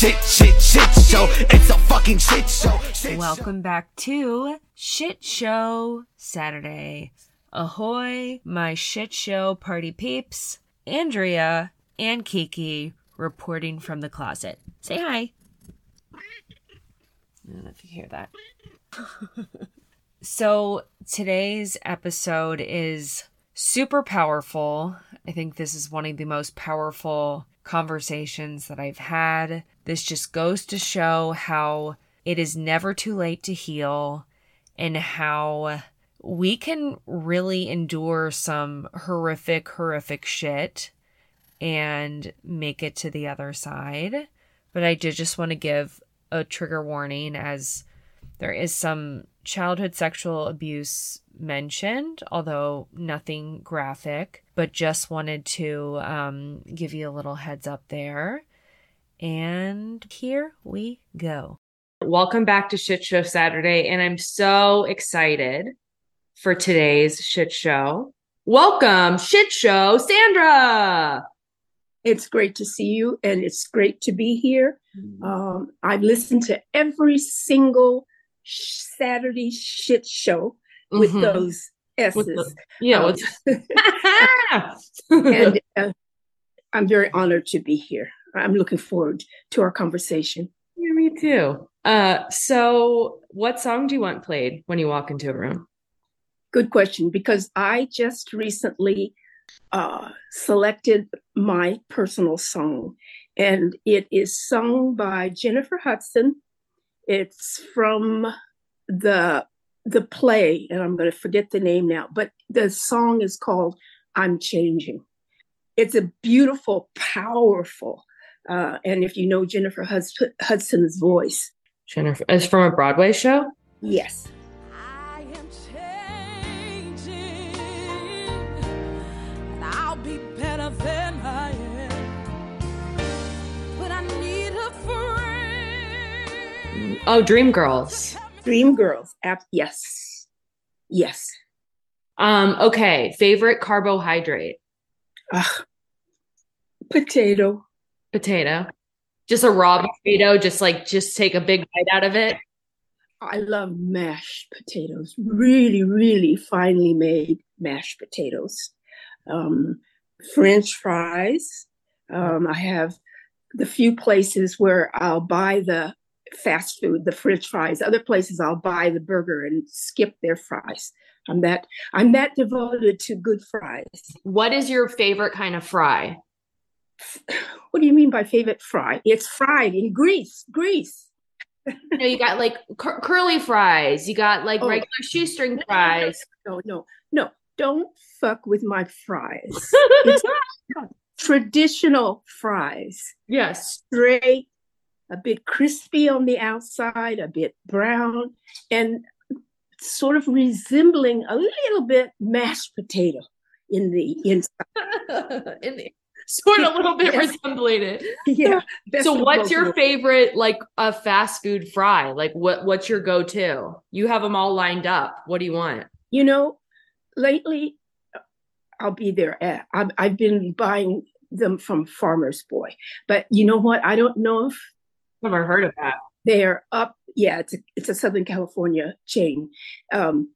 shit, shit, shit show. It's a fucking shit show. Shit Welcome back to Shit Show Saturday. Ahoy, my shit show party peeps. Andrea and Kiki reporting from the closet. Say hi. I don't know if you hear that. so, today's episode is super powerful. I think this is one of the most powerful conversations that I've had. This just goes to show how it is never too late to heal and how we can really endure some horrific, horrific shit and make it to the other side. But I did just want to give a trigger warning as there is some childhood sexual abuse mentioned, although nothing graphic, but just wanted to um, give you a little heads up there. And here we go. Welcome back to Shit Show Saturday, and I'm so excited for today's shit show. Welcome, Shit Show Sandra. It's great to see you, and it's great to be here. Um, I've listened to every single sh- Saturday shit show with Mhm. those S's. With the- yeah, Um, with- and uh, I'm very honored to be here. I'm looking forward to our conversation. Yeah, me too. Uh, so what song do you want played when you walk into a room? Good question, because I just recently uh, selected my personal song, and it is sung by Jennifer Hudson. It's from the the play, and I'm going to forget the name now, but the song is called "I'm Changing." It's a beautiful, powerful, uh, and if you know Jennifer Hus- Hudson's voice, Jennifer, it's from a Broadway show. yes, I am changing, and I'll be better than I am. But I need a friend. Oh, Dreamgirls. Dreamgirls, ab- yes, yes. Um, okay, favorite carbohydrate. Ah, potato. Potato. Just a raw potato, just like just take a big bite out of it. I love mashed potatoes, really, really finely made mashed potatoes. Um, French fries. Um, I have the few places where I'll buy the fast food, the French fries. Other places I'll buy the burger and skip their fries. I'm that I'm that devoted to good fries. What is your favorite kind of fry? What do you mean by favorite fry? It's fried in grease, grease. You know, you got like cur- curly fries, you got like Oh. regular shoestring fries. No, no, no. Don't fuck with my fries. It's traditional fries. yes. Straight, a bit crispy on the outside, a bit brown, and sort of resembling a little bit mashed potato in the inside. In the- sort of a little bit Yes. resembling it. Yeah. So what's your favorite like a fast food fry? Like what what's your go-to? You have them all lined up. What do you want? You know, lately, I'll be there. At, I've, I've been buying them from Farmer's Boy, but you know what? I don't know if Never heard of that. they're up. Yeah, it's a, it's a Southern California chain, um,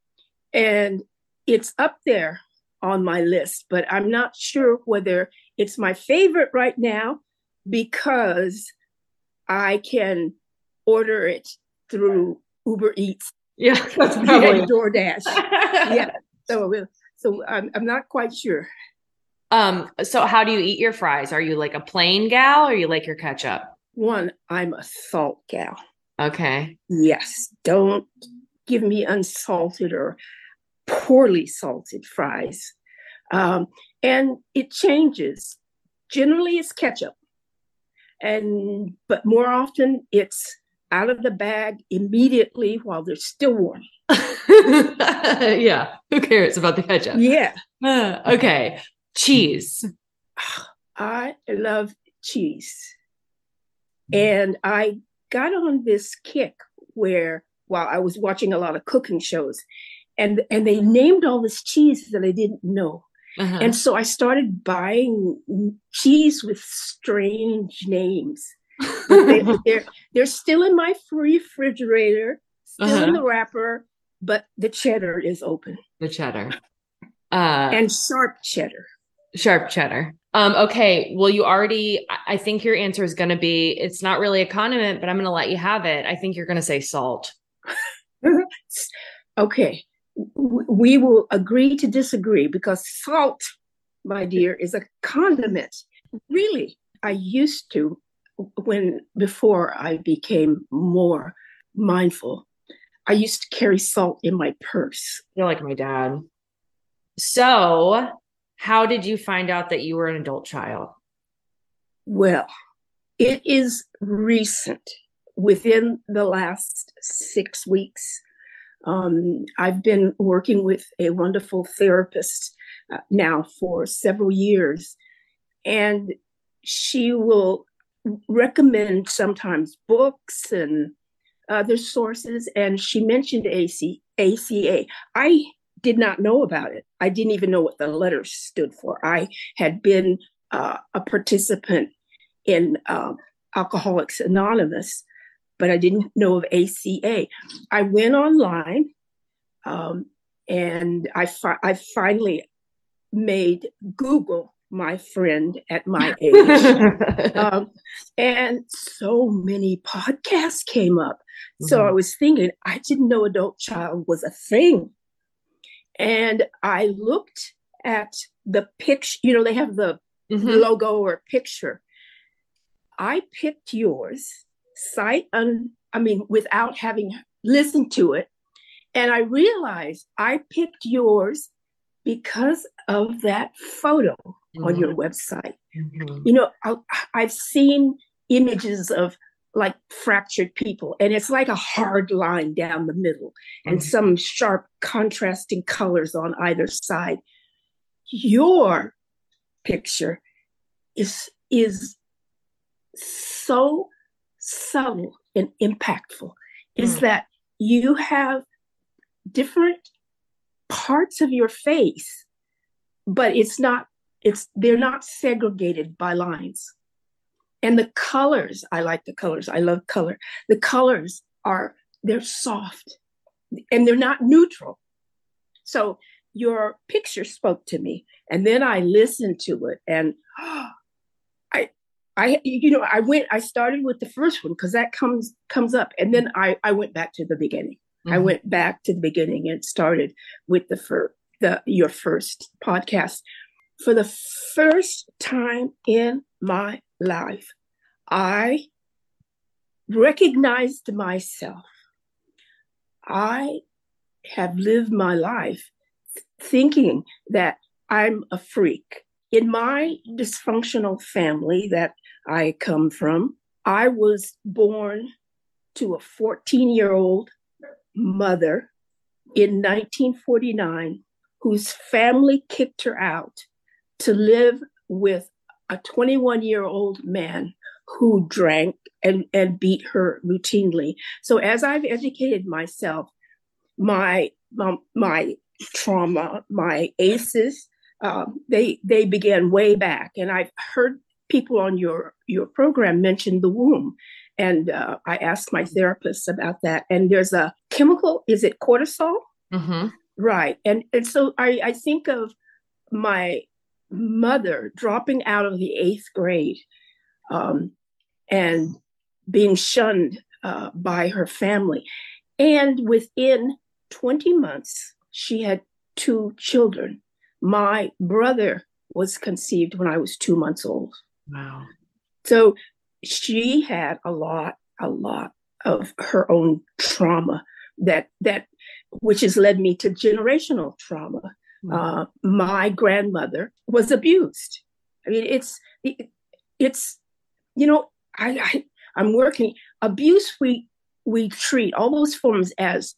and it's up there on my list. But I'm not sure whether it's my favorite right now because I can order it through Uber Eats Yeah, that's and probably. DoorDash. yeah, so so I'm I'm not quite sure. Um, so how do you eat your fries? Are you like a plain gal or you like your ketchup? One, I'm a salt gal. Okay. Yes, don't give me unsalted or poorly salted fries. Um, and it changes. Generally, it's ketchup, and but more often it's out of the bag immediately while they're still warm. yeah. Who cares about the ketchup? Yeah, Uh, okay. Cheese. I love cheese, and I got on this kick where while I was watching a lot of cooking shows, and and they named all this cheese that I didn't know. Uh-huh. And so I started buying cheese with strange names. they, they're they're still in my refrigerator, still Uh-huh. in the wrapper, but the cheddar is open The cheddar. Uh, and sharp cheddar. Sharp cheddar. Um, okay. Well, you already, I- think your answer is going to be it's not really a condiment, but I'm going to let you have it. I think you're going to say salt. Okay, we will agree to disagree because salt, my dear, is a condiment. Really, I used to when before I became more mindful. I used to carry salt in my purse. You're like my dad. So, how did you find out that you were an adult child? Well, it is recent, within the last six weeks. Um, I've been working with a wonderful therapist uh, now for several years, and she will recommend sometimes books and other sources. And she mentioned AC, ACA. I did not know about it. I didn't even know what the letters stood for. I had been uh, a participant in um, Alcoholics Anonymous, but I didn't know of ACA. I went online um, and I, fi- I finally made Google my friend at my age. um, and so many podcasts came up. So I was thinking, I didn't know adult child was a thing. And I looked at the picture, you know, they have the Mhm. logo or picture. I picked yours, sight un I mean, without having listened to it. And I realized I picked yours because of that photo on your website. Mhm. You know, I, I've seen images of like fractured people, and it's like a hard line down the middle and Mhm. some sharp contrasting colors on either side. Your picture is is so subtle and impactful is Mm. that you have different parts of your face but it's not it's they're not segregated by lines. And the colors i like the colors i love color. The colors are they're soft and they're not neutral. So your picture spoke to me and then i listened to it and i i you know i went i started with the first one because that comes comes up and then i i went back to the beginning I Mhm. went back to the beginning and started with the fir- the your first podcast. For the first time in my life, I recognized myself. I have lived my life thinking that I'm a freak. In my dysfunctional family that I come from, I was born to a 14 year old mother in 1949 whose family kicked her out to live with a 21 year old man who drank and, and beat her routinely. So as I've educated myself, my my, my trauma, my ACEs, um, they they began way back, and I've heard people on your your program mention the womb, and uh, I asked my therapist about that. And there's a chemical, is it cortisol? Mhm. Right. And and so I, I think of my mother dropping out of the eighth grade um, and being shunned uh, by her family. And within 20 months, she had two children. My brother was conceived when I was two months old. Wow. So she had a lot, a lot of her own trauma that that which has led me to generational trauma. Uh, my grandmother was abused. I mean, it's it, it's you know I, I I'm working abuse. We we treat all those forms as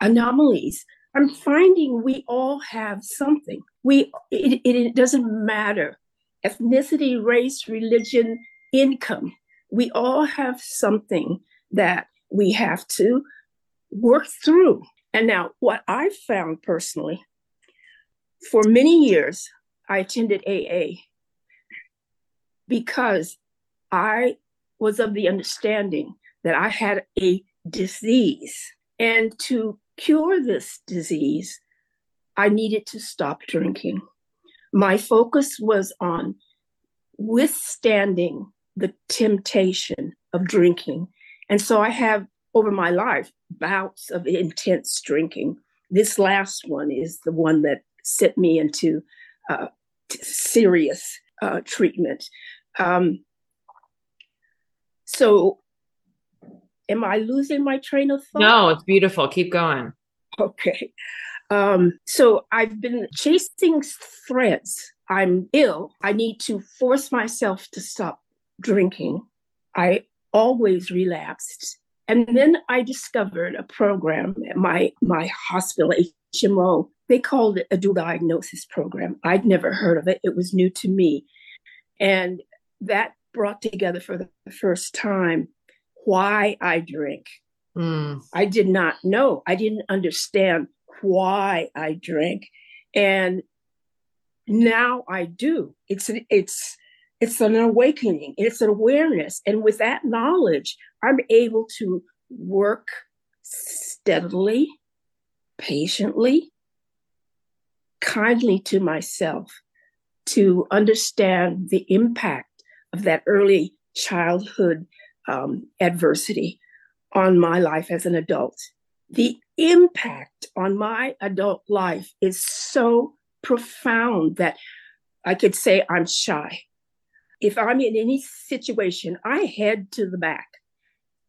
anomalies. I'm finding we all have something. We it, it, it doesn't matter ethnicity, race, religion, income. We all have something that we have to work through. And now, what I found personally, for many years, I attended AA because I was of the understanding that I had a disease. And to cure this disease, I needed to stop drinking. My focus was on withstanding the temptation of drinking. And so I have over my life bouts of intense drinking. This last one is the one that sent me into uh, serious uh, treatment. Um, so, am I losing my train of thought? No, it's beautiful. Keep going. Okay. Um, so, I've been chasing threads. I'm ill. I need to force myself to stop drinking. I always relapsed. And then I discovered a program at my, my hospital, HMO. They called it a dual diagnosis program. I'd never heard of it. It was new to me. And that brought together for the first time why I drink. Mm. I did not know. I didn't understand why I drink. And now I do. It's it's it's an awakening, it's an awareness. And with that knowledge, I'm able to work steadily, patiently, kindly to myself to understand the impact of that early childhood um, adversity on my life as an adult. The impact on my adult life is so profound that I could say I'm shy. If I'm in any situation, I head to the back,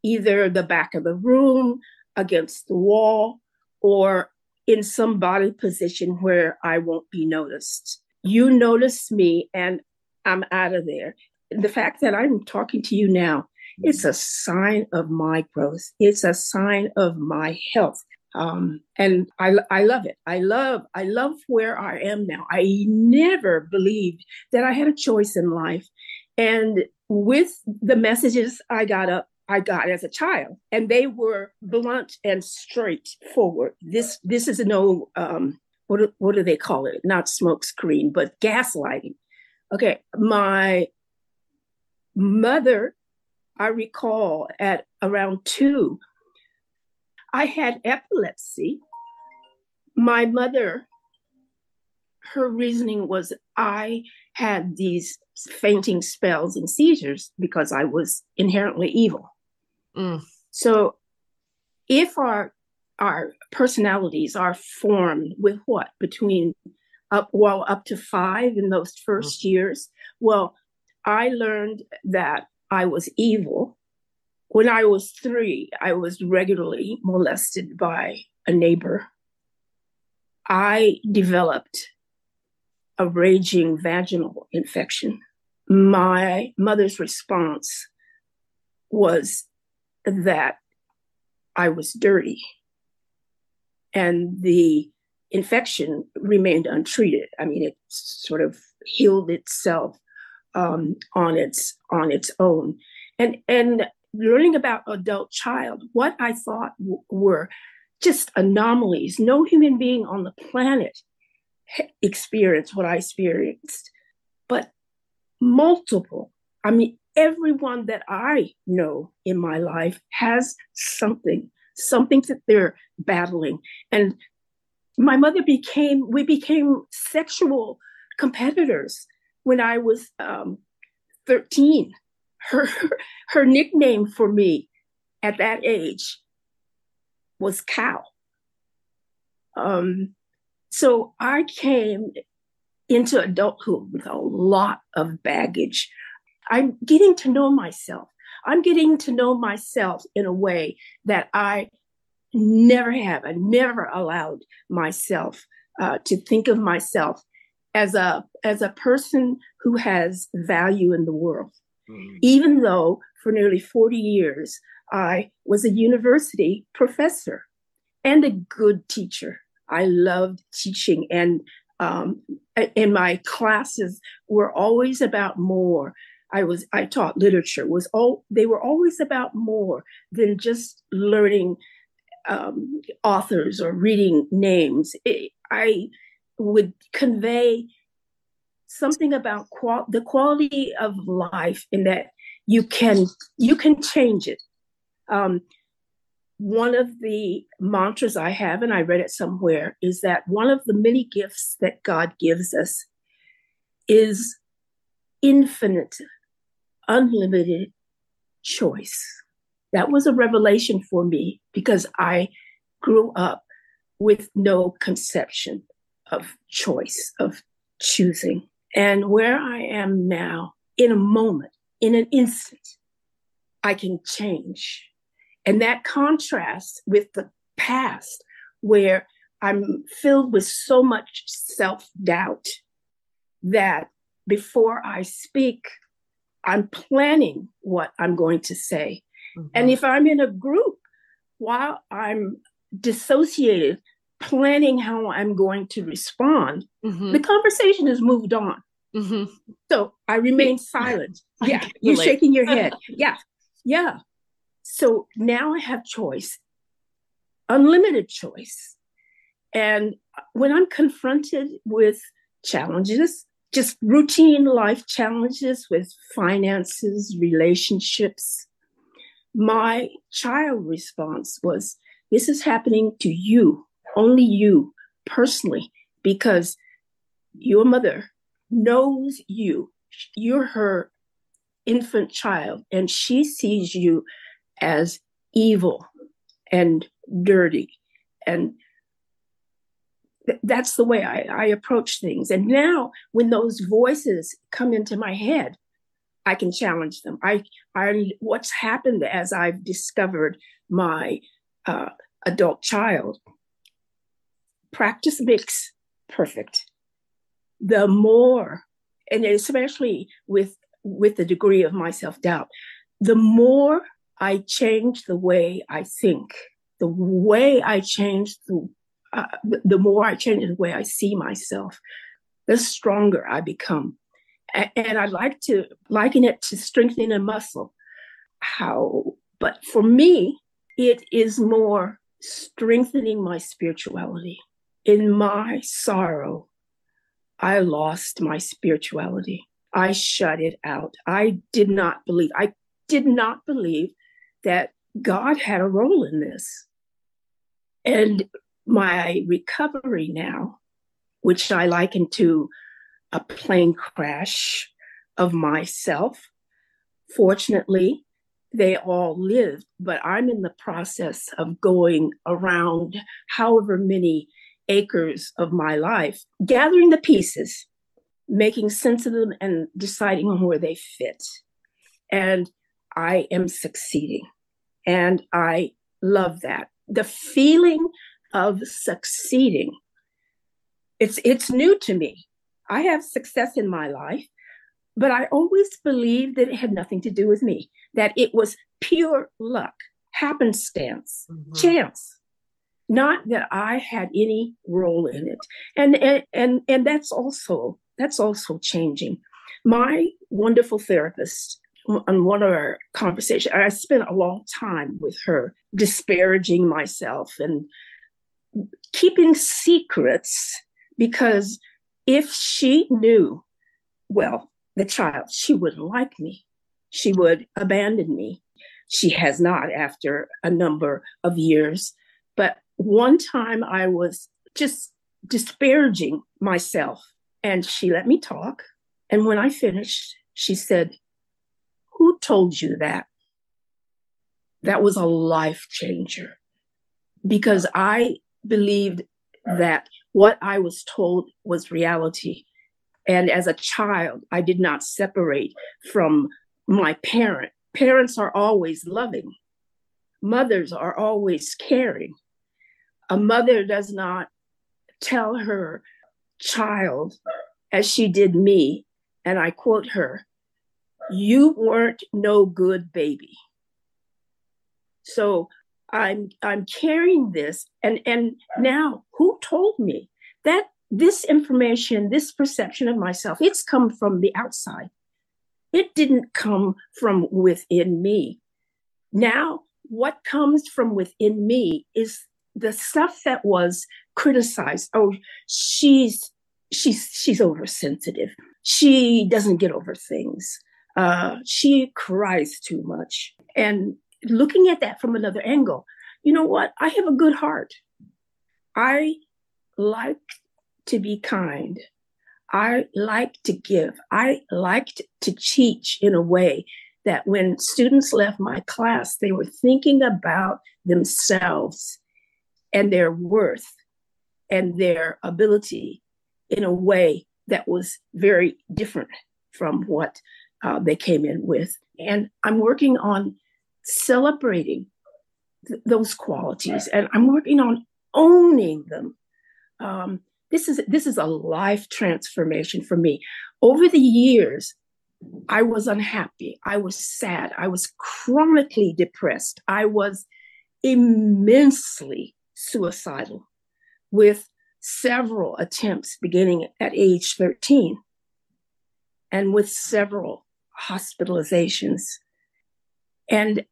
either the back of the room, against the wall, or in some body position where I won't be noticed. You notice me and I'm out of there. The fact that I'm talking to you now, it's a sign of my growth. It's a sign of my health. Um, and I, I love it. I love, I love where I am now. I never believed that I had a choice in life. And with the messages I got up, I got as a child, and they were blunt and straightforward. This, this is no, um, what, what do they call it? Not smoke screen, but gaslighting. Okay, my mother, I recall at around two, I had epilepsy. My mother, her reasoning was I had these fainting spells and seizures because I was inherently evil. Mm. So if our our personalities are formed with what between up well up to five in those first years well i learned that i was evil. When i was three i was regularly molested by a neighbor. I developed a raging vaginal infection. My mother's response was that i was dirty and the infection remained untreated. I mean, it sort of healed itself um, on its on its own, and and learning about adult child, what I thought w- were just anomalies. No human being on the planet experienced what I experienced, but multiple. I mean, everyone that I know in my life has something something that they're battling. And my mother became, we became sexual competitors when I was um, 13. Her, her nickname for me at that age was Cow. Um, so I came into adulthood with a lot of baggage. I'm getting to know myself. I'm getting to know myself in a way that I never have. I never allowed myself uh, to think of myself as a as a person who has value in the world. Even though for nearly 40 years I was a university professor and a good teacher. I loved teaching and um, and my classes were always about more I was I taught literature was all they were always about more than just learning um, authors or reading names. It, I would convey something about qual- the quality of life in that you can you can change it. Um, one of the mantras I have, and I read it somewhere, is that one of the many gifts that God gives us is infinite, unlimited choice. That was a revelation for me because I grew up with no conception of choice, of choosing. And where I am now, in a moment, in an instant, I can change. And that contrasts with the past, where I'm filled with so much self doubt that before I speak, I'm planning what I'm going to say. Mm-hmm. And if I'm in a group, while I'm dissociated, planning how I'm going to respond, mm-hmm. the conversation has moved on. Mm-hmm. So I remain silent. Yeah, you're shaking your head. Yeah, yeah. So now I have choice, unlimited choice. And when I'm confronted with challenges, just routine life challenges with finances, relationships, my child response was, This is happening to you, only you personally, because your mother knows you. You're her infant child, and she sees you as evil and dirty. And th- that's the way I, I approach things. And now, when those voices come into my head, I can challenge them. I, I, what's happened as I've discovered my uh, adult child. Practice makes perfect. The more, and especially with with the degree of my self doubt, the more I change the way I think, the way I change the, uh, the more I change the way I see myself, the stronger I become and I like to liken it to strengthening a muscle. How, but for me, it is more strengthening my spirituality. In my sorrow, I lost my spirituality. I shut it out. I did not believe, I did not believe that God had a role in this. And my recovery now, which I liken to a plane crash of myself. Fortunately, they all lived, but I'm in the process of going around however many acres of my life, gathering the pieces, making sense of them, and deciding on where they fit. And I am succeeding. And I love that. The feeling of succeeding, it's it's new to me. I have success in my life, but I always believed that it had nothing to do with me, that it was pure luck, happenstance, mm-hmm. chance. Not that I had any role in it. And, and and and that's also that's also changing. My wonderful therapist on one of our conversations, I spent a long time with her disparaging myself and keeping secrets because if she knew, well, the child, she wouldn't like me. She would abandon me. She has not after a number of years. But one time I was just disparaging myself, and she let me talk. And when I finished, she said, Who told you that? That was a life changer because I believed that what I was told was reality. And as a child, I did not separate from my parent. Parents are always loving, mothers are always caring. A mother does not tell her child, as she did me, and I quote her, You weren't no good baby. So I'm I'm carrying this and and now who told me that this information this perception of myself it's come from the outside it didn't come from within me now what comes from within me is the stuff that was criticized oh she's she's she's oversensitive she doesn't get over things Uh, she cries too much. And looking at that from another angle, you know what? I have a good heart. I like to be kind. I like to give. I liked to teach in a way that when students left my class, they were thinking about themselves and their worth and their ability in a way that was very different from what uh, they came in with. And I'm working on celebrating th- those qualities and I'm working on owning them. Um, this is this is a life transformation for me. Over the years, I was unhappy. I was sad. I was chronically depressed. I was immensely suicidal with several attempts beginning at age 13 and with several hospitalizations. And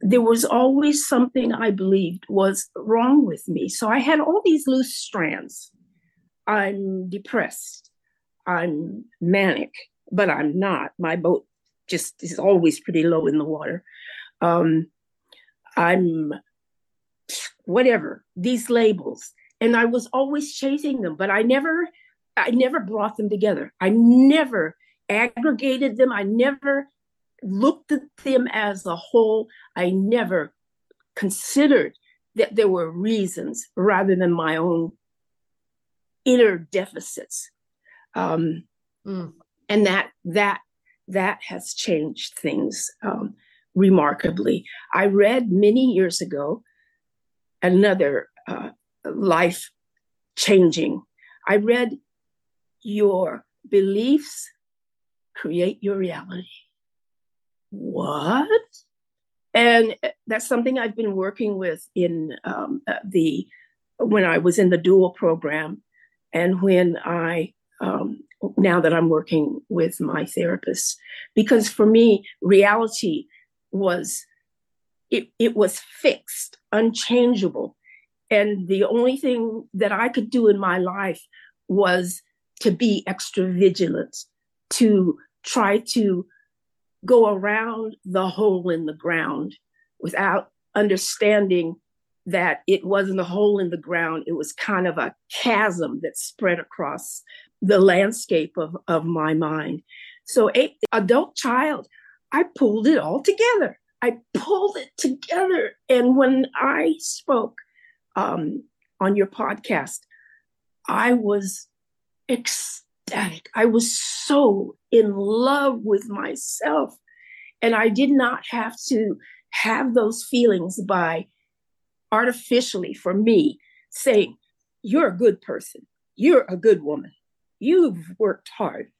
there was always something I believed was wrong with me. So I had all these loose strands. I'm depressed. I'm manic, but I'm not. My boat just is always pretty low in the water. Um, I'm whatever, these labels. And I was always chasing them, but I never, I never brought them together. I never aggregated them. I never looked at them as a whole. I never considered that there were reasons rather than my own inner deficits. Um, mm. And that that that has changed things um, remarkably. I read many years ago another uh, life changing. I read your beliefs create your reality. What? And that's something I've been working with in um, uh, the when I was in the dual program, and when I um, now that I'm working with my therapist, because for me reality was it, it was fixed, unchangeable, and the only thing that I could do in my life was to be extra vigilant, to try to go around the hole in the ground without understanding that it wasn't a hole in the ground. It was kind of a chasm that spread across the landscape of, of my mind. So, a adult child, I pulled it all together. I pulled it together. And when I spoke um, on your podcast, I was ecstatic. I was so in love with myself. And I did not have to have those feelings by artificially, for me, saying, You're a good person. You're a good woman. You've worked hard.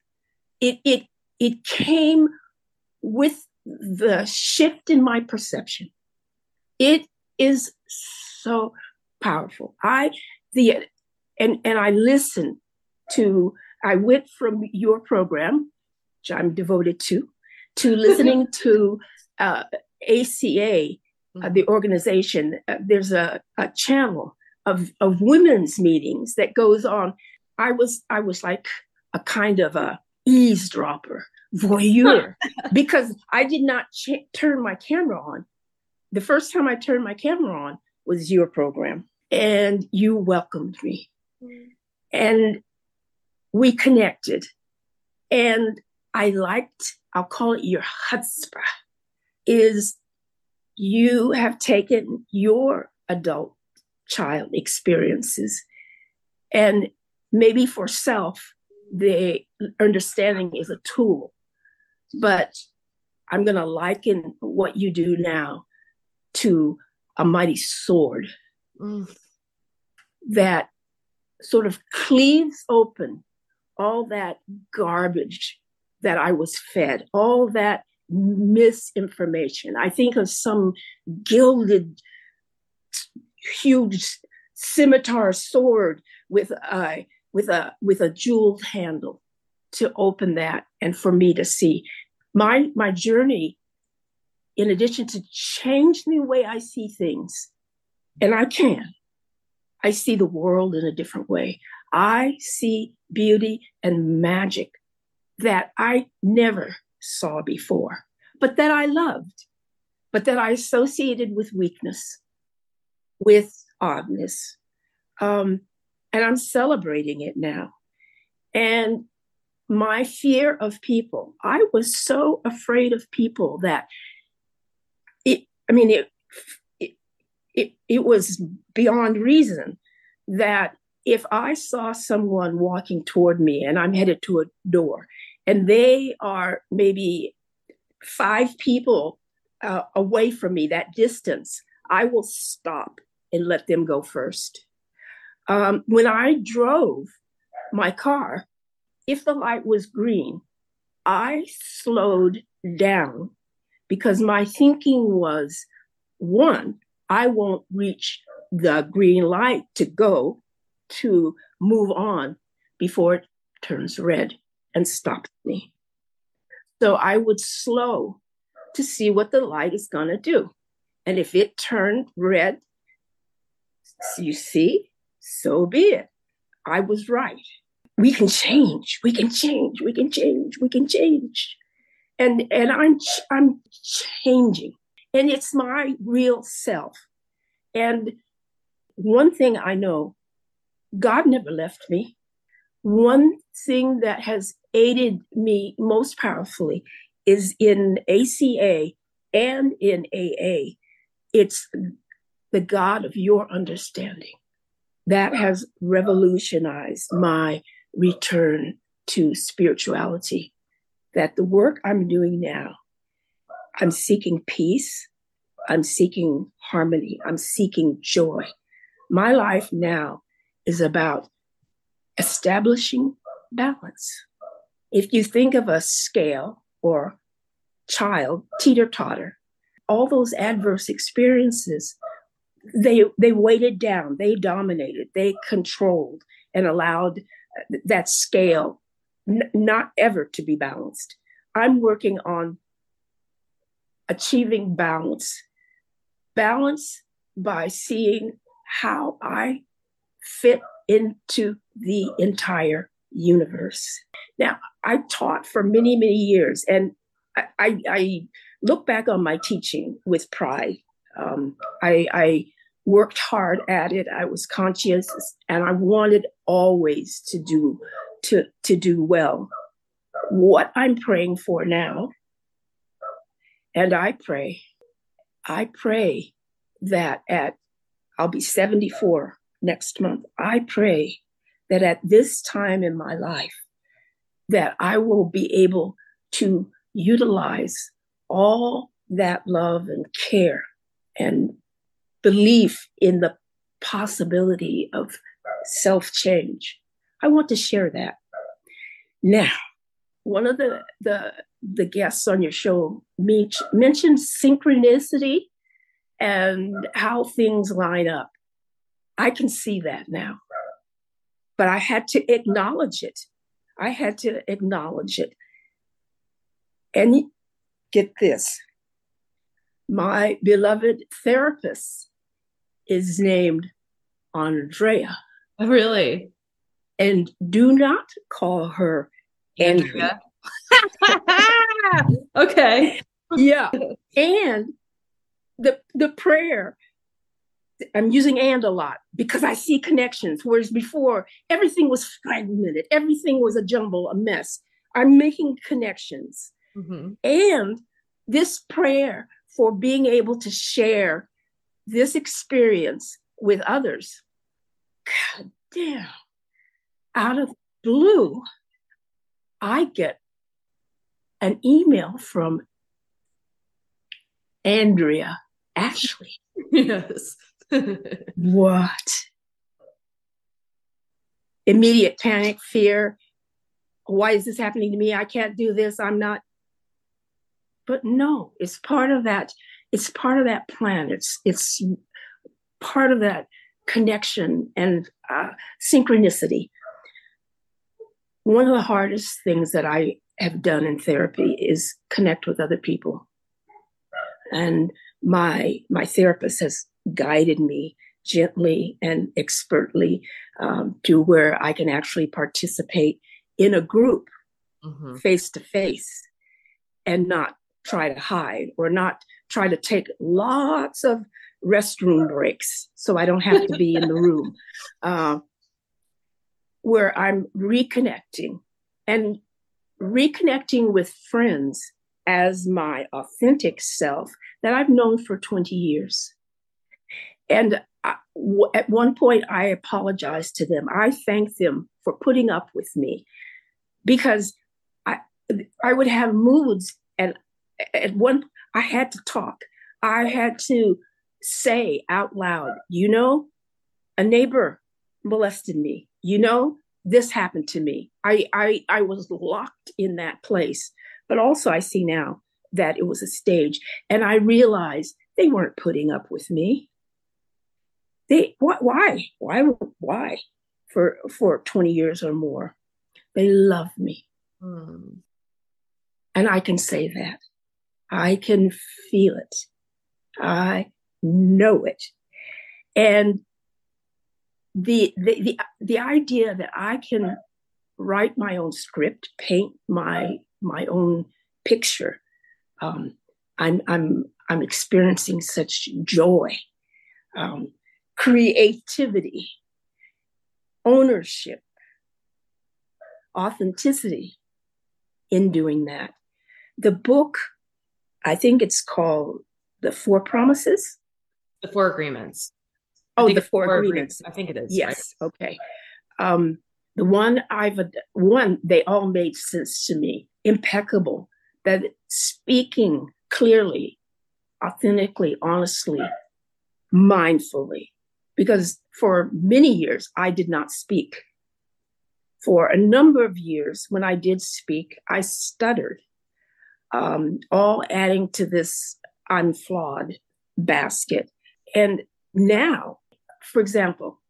It, it, it came with the shift in my perception. It is so powerful. I the and and I listened to I went from your program, which I'm devoted to, to listening to uh, ACA, uh, the organization. Uh, there's a, a channel of, of women's meetings that goes on. I was I was like a kind of a eavesdropper, voyeur, because I did not ch- turn my camera on. The first time I turned my camera on was your program, and you welcomed me. Mm. And we connected. And I liked, I'll call it your chutzpah, is you have taken your adult child experiences and maybe for self, the understanding is a tool. But I'm going to liken what you do now to a mighty sword mm. that sort of cleaves open all that garbage that I was fed, all that misinformation. I think of some gilded, huge scimitar sword with a with a with a jeweled handle to open that and for me to see my my journey in addition to change the way I see things and I can I see the world in a different way I see beauty and magic that I never saw before, but that I loved, but that I associated with weakness, with oddness. Um, and I'm celebrating it now. And my fear of people, I was so afraid of people that it, I mean, it, it, it, it was beyond reason that if I saw someone walking toward me and I'm headed to a door and they are maybe five people uh, away from me, that distance, I will stop and let them go first. Um, when I drove my car, if the light was green, I slowed down because my thinking was one, I won't reach the green light to go to move on before it turns red and stops me. So I would slow to see what the light is going to do. And if it turned red, you see, so be it. I was right. We can change. We can change. We can change. We can change. And and I'm I'm changing. And it's my real self. And one thing I know, God never left me. One thing that has aided me most powerfully is in ACA and in AA. It's the God of your understanding. That has revolutionized my return to spirituality. That the work I'm doing now, I'm seeking peace, I'm seeking harmony, I'm seeking joy. My life now is about establishing balance. If you think of a scale or child, teeter totter, all those adverse experiences, they they weighted down, they dominated, they controlled and allowed that scale n- not ever to be balanced. I'm working on achieving balance. Balance by seeing how I fit into the entire universe. Now, I taught for many, many years, and I, I, I look back on my teaching with pride. Um, I, I worked hard at it. I was conscious, and I wanted always to do to to do well. What I'm praying for now, and I pray, I pray that at I'll be 74 next month. I pray that at this time in my life, that I will be able to utilize all that love and care and belief in the possibility of self change. I want to share that. Now, one of the, the, the guests on your show mentioned synchronicity and how things line up. I can see that now. But I had to acknowledge it. I had to acknowledge it. And get this my beloved therapist is named Andrea. Oh, really? And do not call her Andrea. okay. yeah. And the the prayer I'm using and a lot because I see connections. Whereas before, everything was fragmented, everything was a jumble, a mess. I'm making connections. Mm-hmm. And this prayer for being able to share this experience with others. God damn. Out of blue, I get an email from Andrea Ashley. Yes. what? Immediate panic, fear. Why is this happening to me? I can't do this. I'm not. But no, it's part of that. It's part of that plan. It's it's part of that connection and uh, synchronicity. One of the hardest things that I have done in therapy is connect with other people. And my my therapist has guided me gently and expertly um, to where I can actually participate in a group face to face. and not try to hide or not try to take lots of restroom breaks so I don't have to be in the room. Uh, where I'm reconnecting and reconnecting with friends as my authentic self that I've known for 20 years. And I, w- at one point, I apologized to them. I thanked them for putting up with me because I, I would have moods, and at one, I had to talk. I had to say out loud, you know, a neighbor molested me. You know, this happened to me. I, I, I was locked in that place. But also, I see now that it was a stage, and I realized they weren't putting up with me. They what? Why? Why? Why? For for twenty years or more, they love me, hmm. and I can say that. I can feel it. I know it, and the, the the the idea that I can write my own script, paint my my own picture, um, I'm I'm I'm experiencing such joy, um, creativity, ownership, authenticity in doing that. The book, I think it's called The Four Promises. The Four Agreements. Oh, the four, four agreements. agreements. I think it is. Yes. Right? Okay. Um, the one I've one they all made sense to me. Impeccable. That speaking clearly, authentically, honestly, mindfully. Because for many years I did not speak. For a number of years, when I did speak, I stuttered. Um, all adding to this I'm basket. And now for example,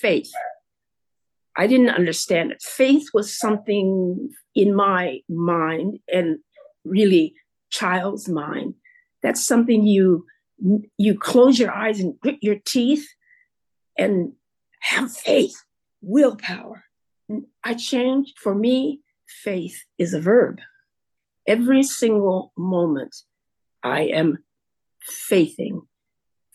faith. I didn't understand it. Faith was something in my mind and really child's mind. That's something you you close your eyes and grit your teeth and have faith, willpower. I changed for me, faith is a verb. Every single moment I am faithing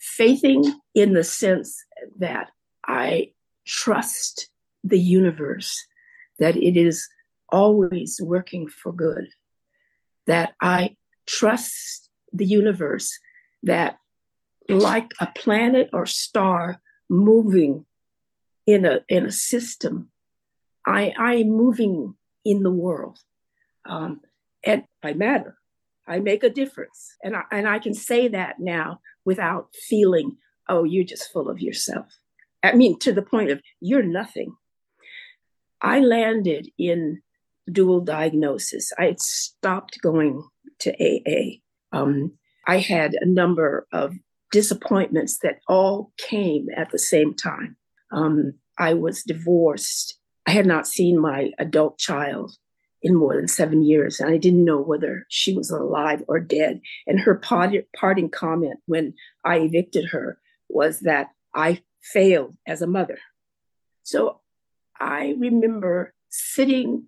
faithing in the sense that I trust the universe, that it is always working for good, that I trust the universe, that like a planet or star moving in a in a system, I I am moving in the world, um, and I matter. I make a difference, and I, and I can say that now without feeling, oh, you're just full of yourself. I mean, to the point of you're nothing. I landed in dual diagnosis. I had stopped going to AA. Um, I had a number of disappointments that all came at the same time. Um, I was divorced. I had not seen my adult child in more than seven years. And I didn't know whether she was alive or dead. And her parting comment when I evicted her was that I failed as a mother. So I remember sitting,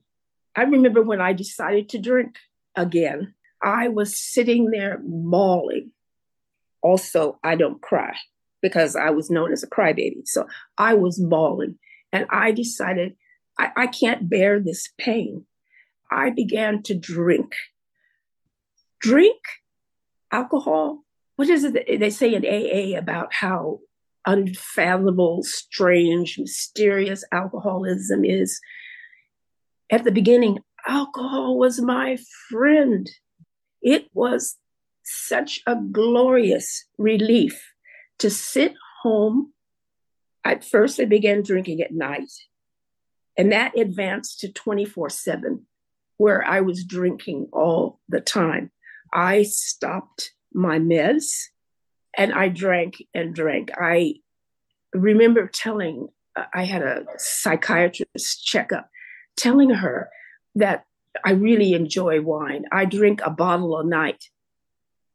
I remember when I decided to drink again, I was sitting there bawling. Also, I don't cry because I was known as a crybaby. So I was bawling and I decided I, I can't bear this pain. I began to drink. Drink alcohol. What is it they say in AA about how unfathomable, strange, mysterious alcoholism is? At the beginning, alcohol was my friend. It was such a glorious relief to sit home. At first, I began drinking at night, and that advanced to 24 7 where I was drinking all the time. I stopped my meds and I drank and drank. I remember telling, I had a psychiatrist checkup, telling her that I really enjoy wine. I drink a bottle a night.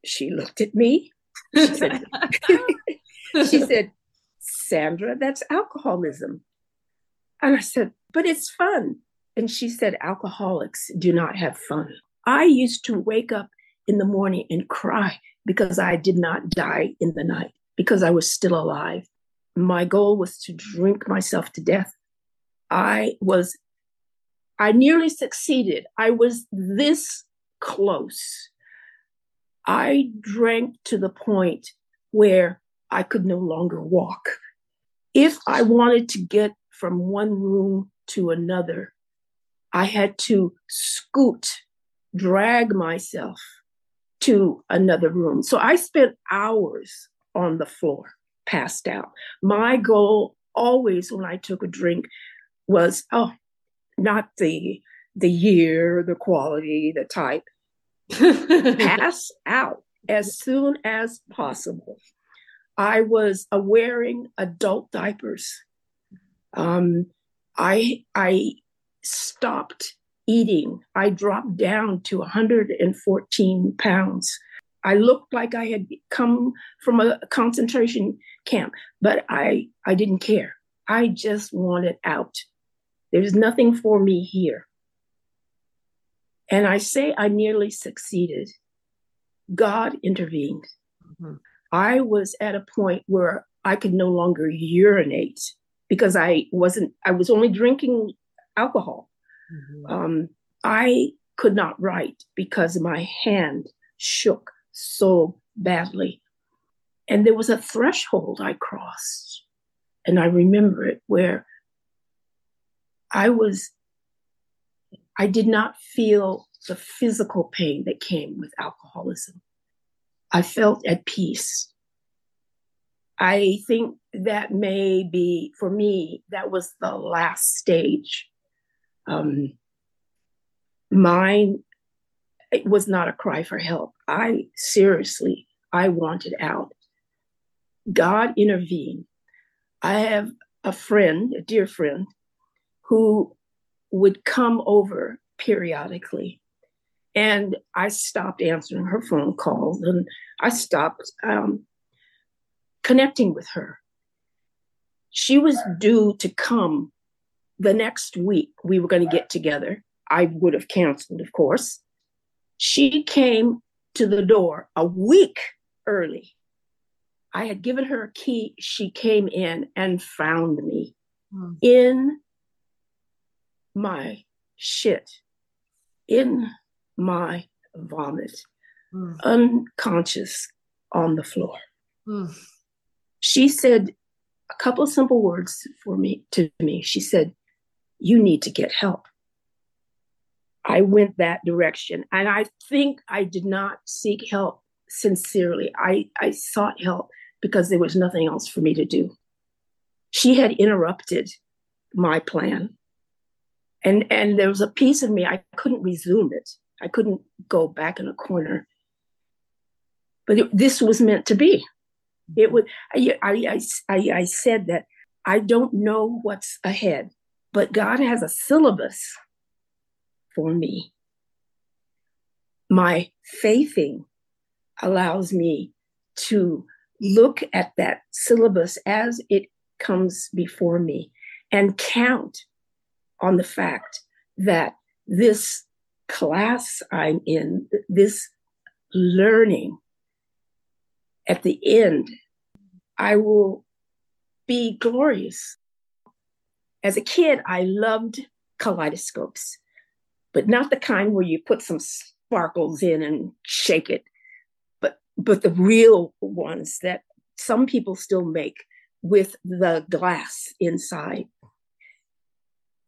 She looked at me. She said, she said Sandra, that's alcoholism. And I said, but it's fun. And she said, Alcoholics do not have fun. I used to wake up in the morning and cry because I did not die in the night, because I was still alive. My goal was to drink myself to death. I was, I nearly succeeded. I was this close. I drank to the point where I could no longer walk. If I wanted to get from one room to another, I had to scoot, drag myself to another room. So I spent hours on the floor, passed out. My goal always when I took a drink was, oh, not the the year, the quality, the type. Pass out as soon as possible. I was wearing adult diapers. Um, I I stopped eating. I dropped down to 114 pounds. I looked like I had come from a concentration camp, but I I didn't care. I just wanted out. There's nothing for me here. And I say I nearly succeeded. God intervened. Mm-hmm. I was at a point where I could no longer urinate because I wasn't, I was only drinking alcohol. Mm-hmm. Um, I could not write because my hand shook so badly. And there was a threshold I crossed. And I remember it where I was, I did not feel the physical pain that came with alcoholism. I felt at peace. I think that may be, for me, that was the last stage. Um, mine, it was not a cry for help. I seriously, I wanted out. God intervened. I have a friend, a dear friend, who would come over periodically and I stopped answering her phone calls and I stopped um, connecting with her. She was due to come the next week. We were going to get together. I would have canceled, of course. She came to the door a week early. I had given her a key. She came in and found me hmm. in my shit, in my vomit, mm. unconscious on the floor. Mm. She said a couple of simple words for me to me. She said, "You need to get help." I went that direction, and I think I did not seek help sincerely. I, I sought help because there was nothing else for me to do. She had interrupted my plan. And and there was a piece of me I couldn't resume it. I couldn't go back in a corner. But it, this was meant to be. It mm-hmm. was, I, I, I, I said that I don't know what's ahead, but God has a syllabus for me. My faithing allows me to look at that syllabus as it comes before me and count on the fact that this class I'm in, this learning, at the end, I will be glorious. As a kid, I loved kaleidoscopes, but not the kind where you put some sparkles in and shake it, but but the real ones that some people still make with the glass inside.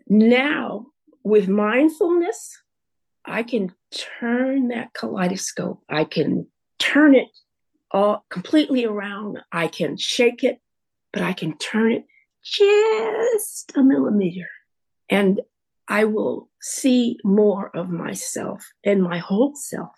Now, with mindfulness, I can turn that kaleidoscope. I can turn it all completely around. I can shake it, but I can turn it just a millimeter. And I will see more of myself and my whole self.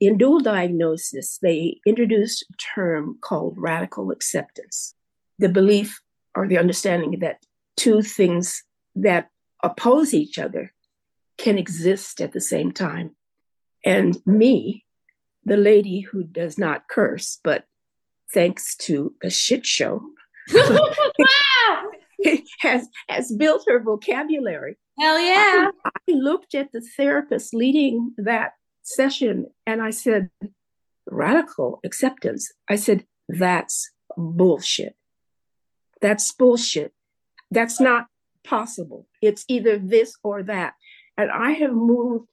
In dual diagnosis, they introduced a term called radical acceptance the belief or the understanding that two things that oppose each other can exist at the same time. And me, the lady who does not curse, but thanks to a shit show, has has built her vocabulary. Hell yeah! I, I looked at the therapist leading that session and I said, radical acceptance. I said, that's bullshit. That's bullshit. That's not possible. It's either this or that. And I have moved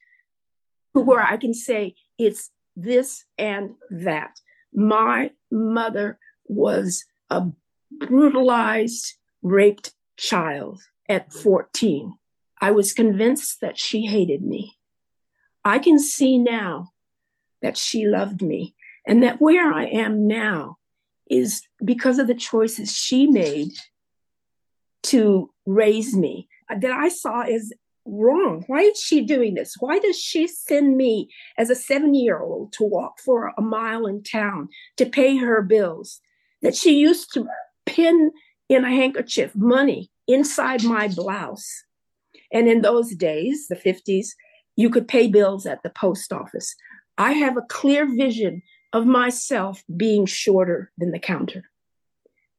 to where I can say it's this and that. My mother was a brutalized, raped child at 14. I was convinced that she hated me. I can see now that she loved me and that where I am now is because of the choices she made to raise me uh, that I saw as wrong. Why is she doing this? Why does she send me as a seven year old to walk for a mile in town to pay her bills? That she used to pin in a handkerchief money inside my blouse. And in those days, the 50s, you could pay bills at the post office. I have a clear vision of myself being shorter than the counter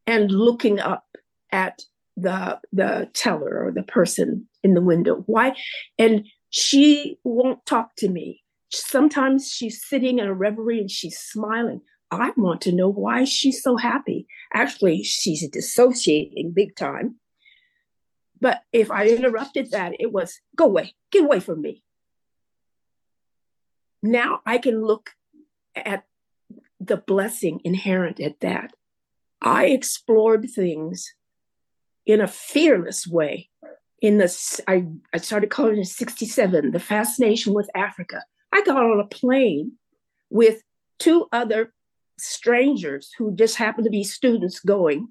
and looking up at the the teller or the person in the window. Why? And she won't talk to me. Sometimes she's sitting in a reverie and she's smiling. I want to know why she's so happy actually she's dissociating big time but if i interrupted that it was go away get away from me now i can look at the blessing inherent at that i explored things in a fearless way. In the, I, I started calling it 67, the fascination with Africa. I got on a plane with two other strangers who just happened to be students going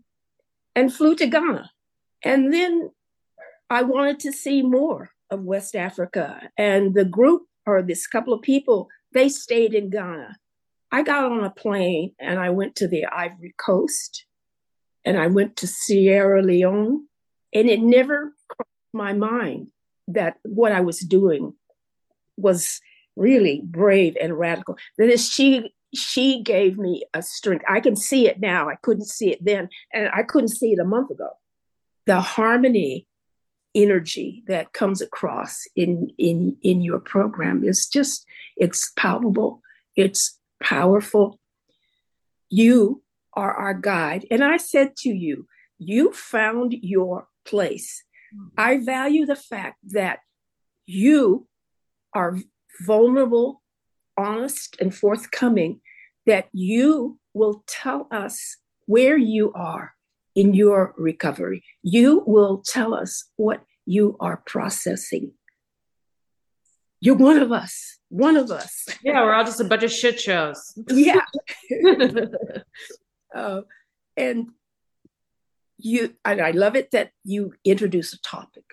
and flew to Ghana. And then I wanted to see more of West Africa. And the group, or this couple of people, they stayed in Ghana. I got on a plane and I went to the Ivory Coast and I went to Sierra Leone, and it never crossed my mind that what I was doing was really brave and radical. That is, she she gave me a strength. I can see it now. I couldn't see it then, and I couldn't see it a month ago. The harmony energy that comes across in in in your program is just it's palpable it's powerful you are our guide. And I said to you, you found your place. Mm-hmm. I value the fact that you are vulnerable, honest, and forthcoming, that you will tell us where you are in your recovery. You will tell us what you are processing. You're one of us, one of us. Yeah, we're all just a bunch of shit shows. yeah. Uh, and you, and I love it that you introduce a topic,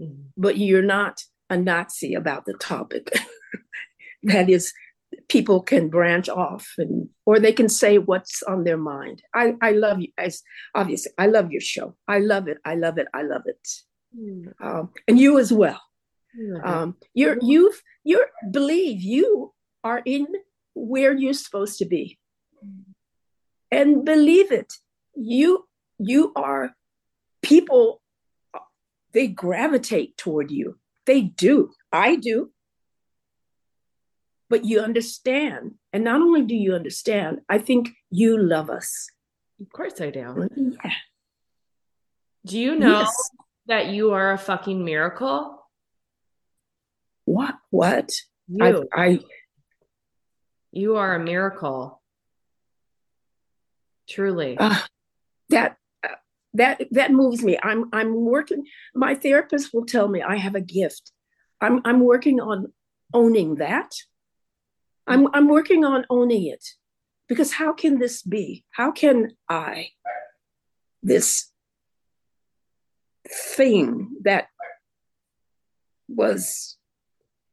mm-hmm. but you're not a Nazi about the topic. that is, people can branch off and or they can say what's on their mind. I, I love you guys. Obviously, I love your show. I love it. I love it. I love it. Mm-hmm. Um, and you as well. Mm-hmm. Um, you're you've you're believe you are in where you're supposed to be and believe it you you are people they gravitate toward you they do i do but you understand and not only do you understand i think you love us of course i do yeah do you know yes. that you are a fucking miracle what what you I, I you are a miracle Truly. Uh, that uh, that that moves me. I'm I'm working my therapist will tell me I have a gift. I'm I'm working on owning that. I'm I'm working on owning it. Because how can this be? How can I this thing that was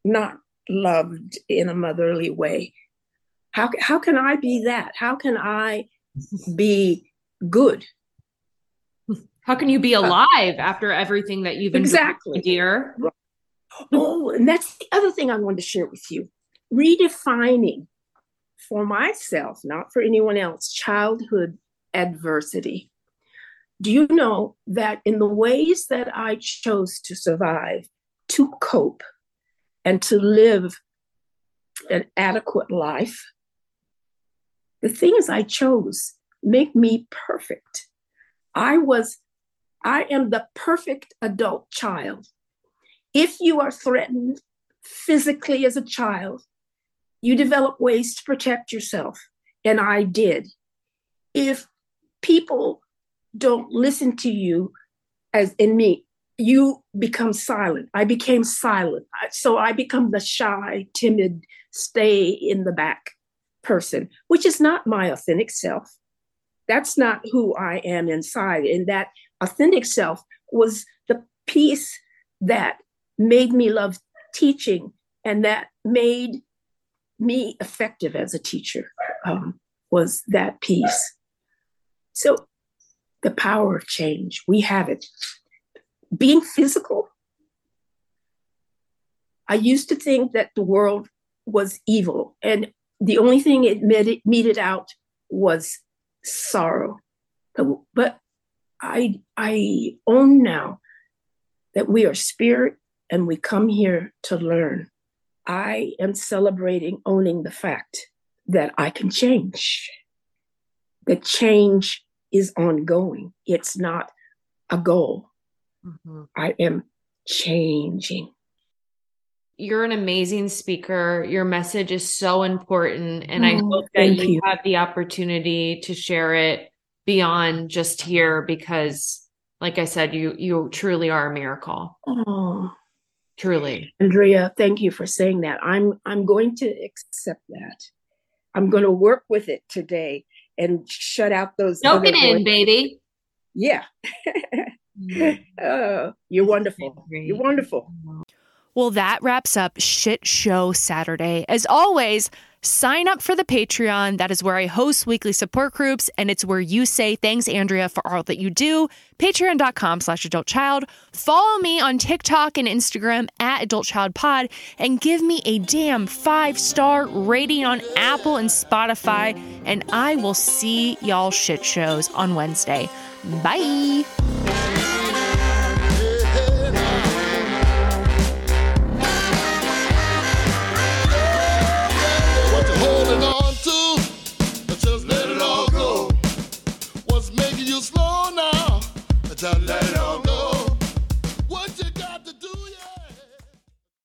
not loved in a motherly way how, how can i be that how can i be good. How can you be uh, alive after everything that you've exactly, dear? Oh, and that's the other thing I wanted to share with you. Redefining for myself, not for anyone else, childhood adversity. Do you know that in the ways that I chose to survive, to cope, and to live an adequate life. The things I chose make me perfect. I was, I am the perfect adult child. If you are threatened physically as a child, you develop ways to protect yourself. And I did. If people don't listen to you, as in me, you become silent. I became silent. So I become the shy, timid, stay in the back person, which is not my authentic self. That's not who I am inside. And that authentic self was the piece that made me love teaching and that made me effective as a teacher um, was that piece. So the power of change, we have it being physical. I used to think that the world was evil, and the only thing it meted, meted out was sorrow. But I, I own now that we are spirit and we come here to learn. I am celebrating owning the fact that I can change. That change is ongoing, it's not a goal. Mm-hmm. I am changing. You're an amazing speaker. Your message is so important. And oh, I hope that you, you have the opportunity to share it beyond just here because like I said, you you truly are a miracle. Oh. Truly. Andrea, thank you for saying that. I'm I'm going to accept that. I'm going to work with it today and shut out those. Soak it in, baby. Yeah. Mm. oh, you're wonderful. You're wonderful. Well, that wraps up Shit Show Saturday. As always, sign up for the Patreon. That is where I host weekly support groups, and it's where you say thanks, Andrea, for all that you do. Patreon.com slash adult child. Follow me on TikTok and Instagram at Adult Child Pod and give me a damn five star rating on Apple and Spotify. And I will see y'all shit shows on Wednesday. Bye. a little